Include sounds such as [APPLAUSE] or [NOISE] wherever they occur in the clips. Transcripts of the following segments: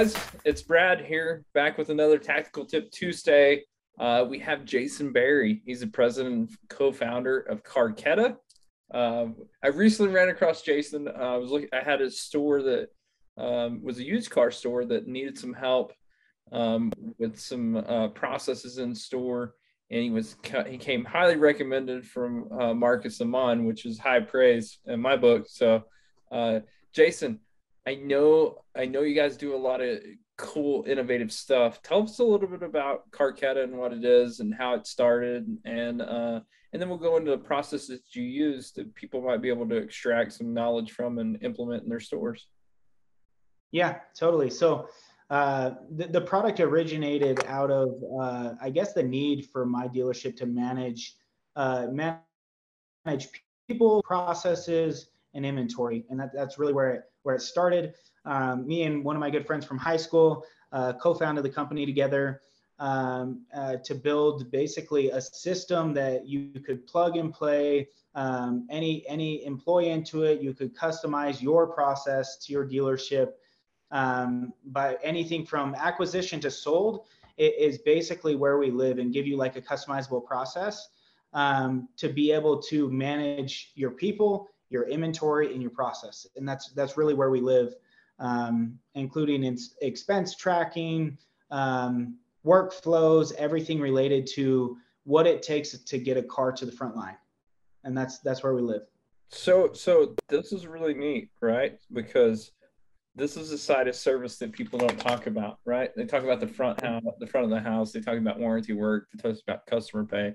guys, it's Brad here, back with another Tactical Tip Tuesday. Uh, we have Jason Berry. He's the president and co-founder of Carketa. Um, I recently ran across Jason. Uh, I was looking. I had a store that um, was a used car store that needed some help um, with some uh, processes in store, and he was he came highly recommended from uh, Marcus Amon, which is high praise in my book. So, uh, Jason, I know I know you guys do a lot of cool, innovative stuff. Tell us a little bit about Carketa and what it is and how it started, and uh, and then we'll go into the processes you use that people might be able to extract some knowledge from and implement in their stores. Yeah, totally. So uh, the, the product originated out of, uh, I guess, the need for my dealership to manage uh, manage people, processes, and inventory, and that, that's really where it where it started. Um, me and one of my good friends from high school uh, co-founded the company together um, uh, to build basically a system that you could plug and play um, any any employee into it. You could customize your process to your dealership um, by anything from acquisition to sold. It is basically where we live and give you like a customizable process um, to be able to manage your people, your inventory, and your process. And that's that's really where we live um, including in expense tracking, um, workflows, everything related to what it takes to get a car to the front line. And that's that's where we live. So so this is really neat, right? Because this is a side of service that people don't talk about, right? They talk about the front house, the front of the house. They talk about warranty work. They talk about customer pay.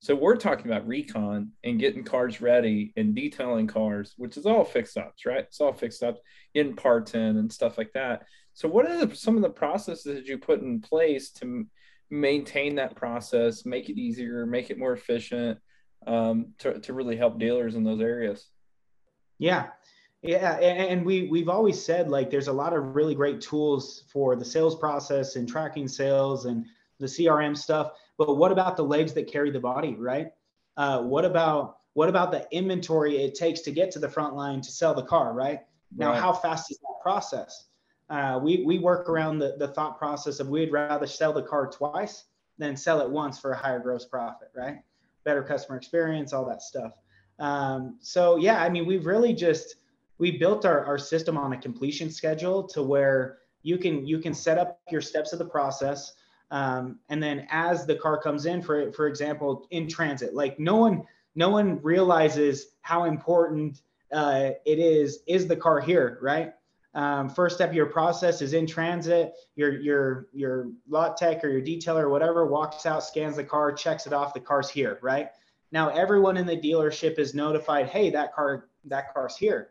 So we're talking about recon and getting cars ready and detailing cars, which is all fixed ops, right? It's all fixed ops, in parts in and stuff like that. So what are the, some of the processes that you put in place to maintain that process, make it easier, make it more efficient, um, to, to really help dealers in those areas? Yeah. Yeah, and, we we've always said like there's a lot of really great tools for the sales process and tracking sales and the CRM stuff but what about the legs that carry the body, right? Uh, what about what about the inventory it takes to get to the front line to sell the car, right? Now, right. how fast is that process? Uh, we we work around the, the thought process of we'd rather sell the car twice than sell it once for a higher gross profit, right? Better customer experience, all that stuff. Um, so yeah, I mean, we've really just we built our, our system on a completion schedule to where you can you can set up your steps of the process um, and then as the car comes in, for for example, in transit, like no one no one realizes how important uh, it is. Is the car here, right? Um, first step of your process is in transit. Your your your lot tech or your detailer or whatever walks out, scans the car, checks it off. The car's here, right? Now everyone in the dealership is notified. Hey, that car that car's here.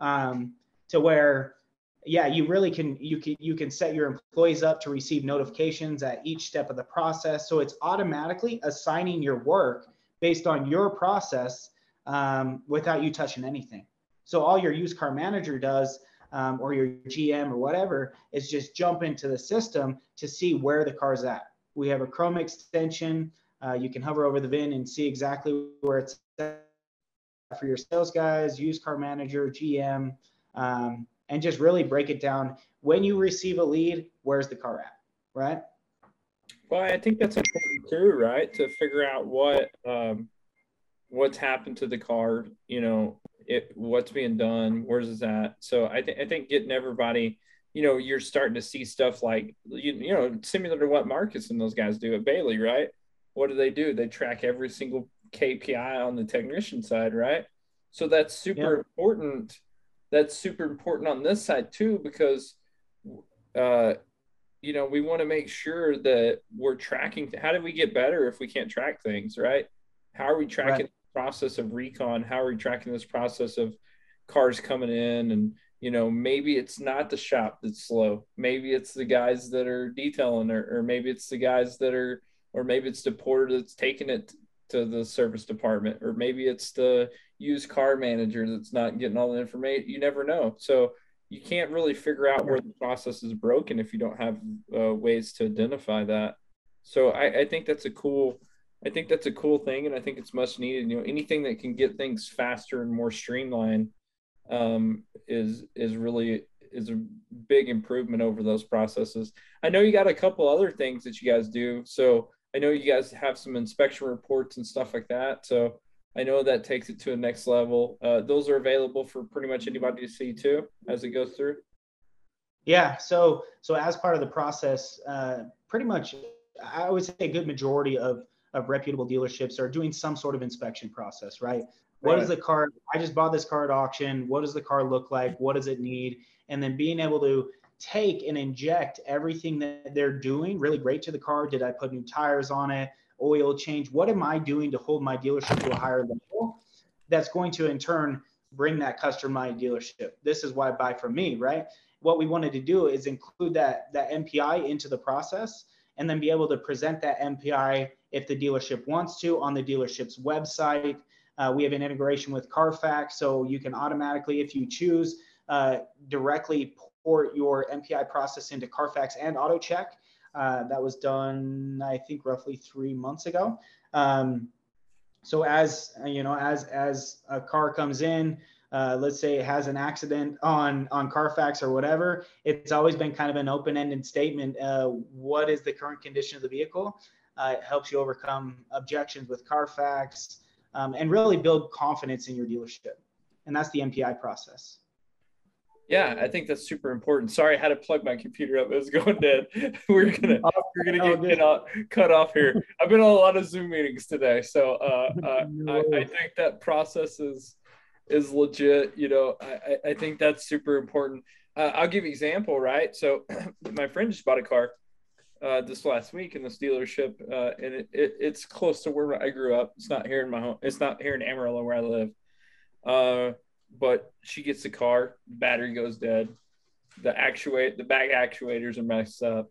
Um, to where yeah, you really can you can you can set your employees up to receive notifications at each step of the process. So it's automatically assigning your work based on your process um, without you touching anything. So all your used car manager does, um, or your GM or whatever, is just jump into the system to see where the car's at. We have a Chrome extension. Uh, you can hover over the VIN and see exactly where it's at for your sales guys, used car manager, GM. Um, and just really break it down. When you receive a lead, where's the car at, right? Well, I think that's important too, right? To figure out what um, what's happened to the car, you know, it what's being done, where's it at. So I think I think getting everybody, you know, you're starting to see stuff like you, you know, similar to what Marcus and those guys do at Bailey, right? What do they do? They track every single KPI on the technician side, right? So that's super yeah. important that's super important on this side too because uh, you know we want to make sure that we're tracking how do we get better if we can't track things right? How are we tracking right. the process of recon? How are we tracking this process of cars coming in? And you know maybe it's not the shop that's slow. Maybe it's the guys that are detailing or, or maybe it's the guys that are or maybe it's the porter that's taking it to the service department or maybe it's the used car manager that's not getting all the information you never know so you can't really figure out where the process is broken if you don't have uh, ways to identify that so I, I think that's a cool i think that's a cool thing and i think it's much needed you know anything that can get things faster and more streamlined um, is is really is a big improvement over those processes. I know you got a couple other things that you guys do. So I know you guys have some inspection reports and stuff like that. So I know that takes it to a next level. Uh, those are available for pretty much anybody to see too as it goes through. Yeah. So so as part of the process, uh, pretty much, I would say a good majority of of reputable dealerships are doing some sort of inspection process, right? What right. the car? I just bought this car at auction. What does the car look like? What does it need? And then being able to take and inject everything that they're doing really great to the car. Did I put new tires on it? Oil change? What am I doing to hold my dealership to a higher level? That's going to in turn bring that customer my dealership. This is why buy from me, right? What we wanted to do is include that that MPI into the process and then be able to present that MPI if the dealership wants to on the dealership's website. Uh, we have an integration with Carfax, so you can automatically, if you choose, uh, directly port your MPI process into Carfax and AutoCheck. Uh, that was done, I think, roughly three months ago. Um, so as you know, as as a car comes in, uh, let's say it has an accident on on Carfax or whatever, it's always been kind of an open-ended statement. Uh, what is the current condition of the vehicle? Uh, it helps you overcome objections with Carfax um, and really build confidence in your dealership. And that's the MPI process. Yeah, I think that's super important. Sorry, I had to plug my computer up. It was going dead. [LAUGHS] we're gonna oh, we're gonna get, get off, cut off here. [LAUGHS] I've been on a lot of Zoom meetings today, so uh, [LAUGHS] uh, I, I, think that process is is legit. You know, I, I think that's super important. Uh, I'll give you example, right? So, [CLEARS THROAT] my friend just bought a car uh, this last week in this dealership, uh, and it, it, it's close to where I grew up. It's not here in my home. It's not here in Amarillo where I live. But she gets the car, battery goes dead, the actuate, the back actuators are messed up,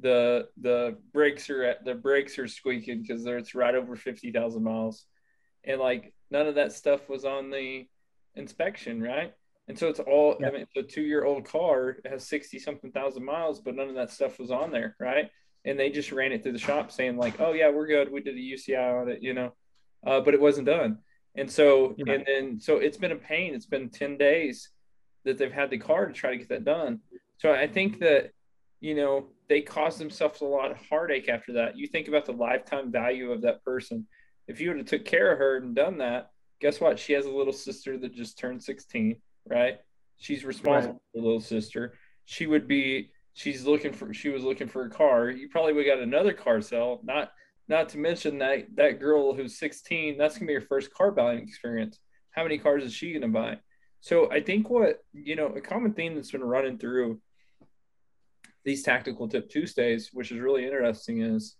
the the brakes are at the brakes are squeaking because it's right over fifty thousand miles, and like none of that stuff was on the inspection, right? And so it's all, yeah. I mean, it's a two year old car, has 60 something thousand miles, but none of that stuff was on there, right? And they just ran it through the shop saying, like, oh, yeah, we're good. We did a UCI on it, you know, uh, but it wasn't done. And so, yeah. and then, so it's been a pain. It's been 10 days that they've had the car to try to get that done. So I think that, you know, they caused themselves a lot of heartache after that. You think about the lifetime value of that person. If you would have took care of her and done that, guess what? She has a little sister that just turned 16 right? She's responsible right. for little sister. She would be she's looking for she was looking for a car. You probably would have got another car sell. Not not to mention that that girl who's 16, that's gonna be her first car buying experience. How many cars is she gonna buy? So I think what you know, a common theme that's been running through these tactical tip Tuesdays, which is really interesting, is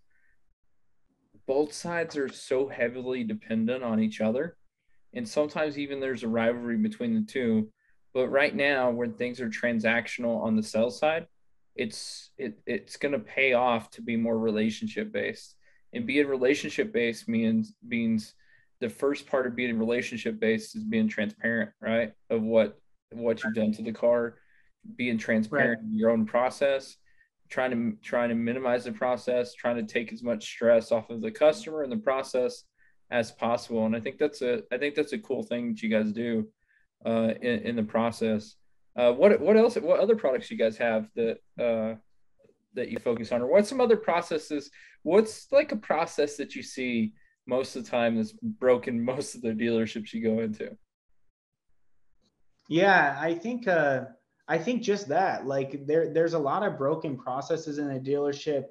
both sides are so heavily dependent on each other and sometimes even there's a rivalry between the two. But right now, when things are transactional on the sell side, it's it, it's going to pay off to be more relationship based. And being relationship based means means the first part of being relationship based is being transparent, right? Of what what you've done to the car, being transparent right. in your own process, trying to trying to minimize the process, trying to take as much stress off of the customer in the process, as possible. And I think that's a I think that's a cool thing that you guys do uh, in, in the process. Uh, what what else? What other products you guys have that uh, that you focus on, or what's some other processes? What's like a process that you see most of the time that's broken [LAUGHS] most of the dealerships you go into? Yeah, I think uh, I think just that. Like there there's a lot of broken processes in a dealership.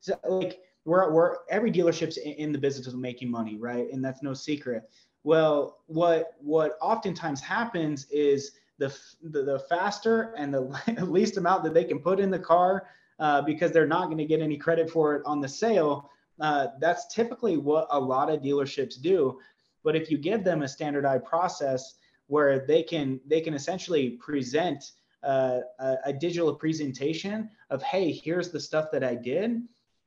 So, like we're, we're every dealership's in the business of making money, right? And that's no secret. Well, what what oftentimes happens is the the, the faster and the [LAUGHS] least amount that they can put in the car uh, because they're not going to get any credit for it on the sale. Uh, that's typically what a lot of dealerships do. But if you give them a standardized process where they can they can essentially present uh, a, a digital presentation of hey here's the stuff that I did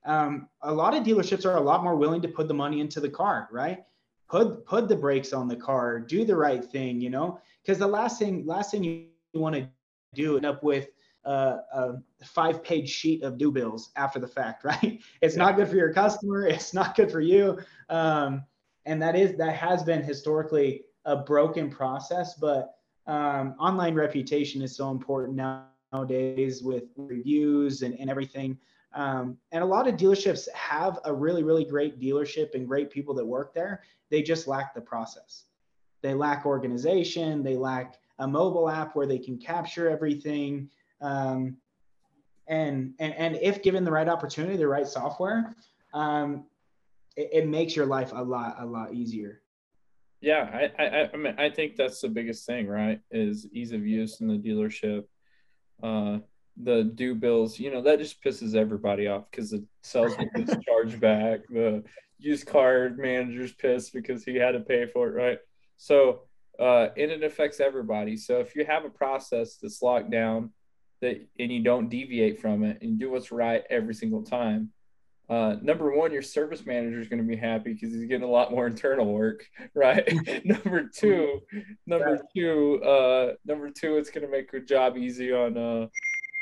um, a lot of dealerships are a lot more willing to put the money into the car, right? Put put the brakes on the car, do the right thing, you know, because the last thing last thing you want to do end up with uh, a five page sheet of due bills after the fact, [LAUGHS] right? It's yeah. not good for your customer. [LAUGHS] It's not good for you. Um, and that is that has been historically a broken process, but um, online reputation is so important nowadays with reviews and, and everything. Um, and a lot of dealerships have a really, really great dealership and great people that work there. They just lack the process. They lack organization. They lack a mobile app where they can capture everything. Um, and, and, and if given the right opportunity, the right software, um, it, it makes your life a lot, a lot easier. Yeah, I, I, I mean, I think that's the biggest thing, right? Is ease of use in the dealership. Uh, the due bills, you know, that just pisses everybody off because the salesman [LAUGHS] gets charged back. The used car manager's pissed because he had to pay for it, right? So, uh, and it affects everybody. So if you have a process that's locked down, that and you don't deviate from it and do what's right every single time, uh, number one, your service manager is going to be happy because he's getting a lot more [LAUGHS] internal work, right? [LAUGHS] number two, number two, uh, number two, it's going to make your job easy on uh,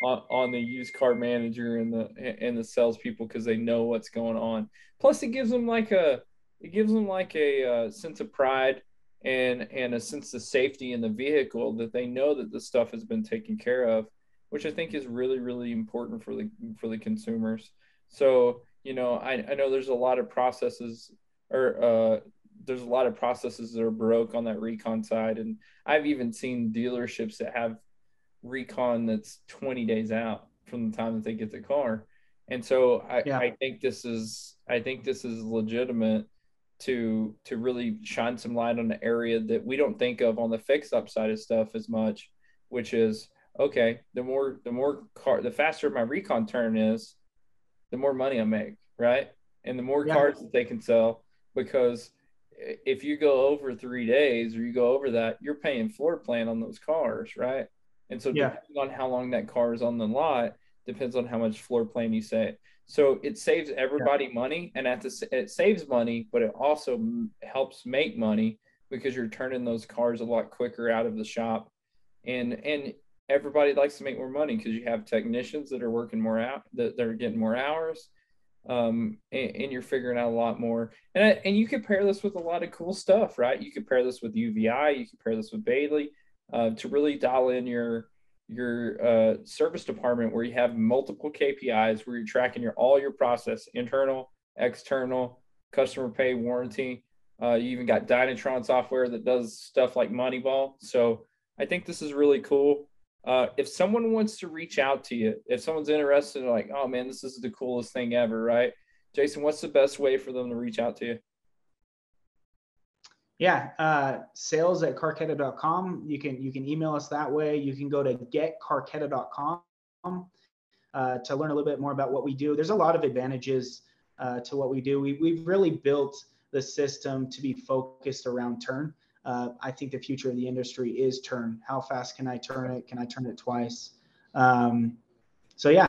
on, on the used car manager and the and the salespeople because they know what's going on. Plus, it gives them like a it gives them like a uh, sense of pride and and a sense of safety in the vehicle that they know that the stuff has been taken care of, which I think is really really important for the for the consumers. So you know, I, I know there's a lot of processes or uh, there's a lot of processes that are broke on that recon side, and I've even seen dealerships that have recon that's 20 days out from the time that they get the car. And so I, yeah. I think this is I think this is legitimate to to really shine some light on an area that we don't think of on the fixed up side of stuff as much, which is okay, the more the more car the faster my recon turn is, the more money I make, right? And the more yeah. cars that they can sell because if you go over three days or you go over that, you're paying floor plan on those cars, right? And so yeah. depending on how long that car is on the lot, depends on how much floor plan you set. So it saves everybody yeah. money, and at the it saves money, but it also helps make money because you're turning those cars a lot quicker out of the shop, and and everybody likes to make more money because you have technicians that are working more out that they're getting more hours, um, and, and, you're figuring out a lot more. And and you could pair this with a lot of cool stuff, right? You could pair this with UVI, you could pair this with Bailey uh, to really dial in your your uh, service department where you have multiple KPIs where you're tracking your all your process internal, external, customer pay, warranty. Uh, you even got Dynatron software that does stuff like Moneyball. So I think this is really cool. Uh, if someone wants to reach out to you, if someone's interested, like, oh man, this is the coolest thing ever, right? Jason, what's the best way for them to reach out to you? Yeah, uh, sales at carketa.com. You can you can email us that way. You can go to getcarketa.com uh, to learn a little bit more about what we do. There's a lot of advantages uh, to what we do. We, we've really built the system to be focused around turn. Uh, I think the future of the industry is turn. How fast can I turn it? Can I turn it twice? Um, so yeah,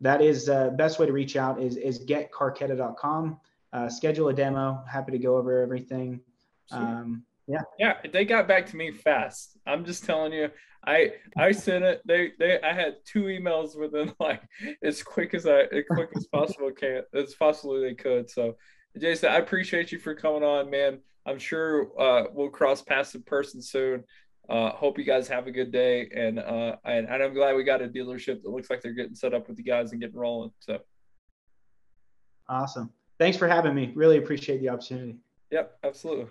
that is the uh, best way to reach out is, is getcarketa.com. Uh, schedule a demo. Happy to go over everything. Um, yeah. Yeah, they got back to me fast. I'm just telling you. I I sent it. They they I had two emails within [LAUGHS] like as quick as I as quick as [LAUGHS] possible can as possibly they could. So Jason, I appreciate you for coming on, man. I'm sure uh, we'll cross paths in person soon. Uh, hope you guys have a good day, and uh, and, and I'm glad we got a dealership that looks like they're getting set up with you guys and getting rolling. So awesome! Thanks for having me. Really appreciate the opportunity. Yep, absolutely.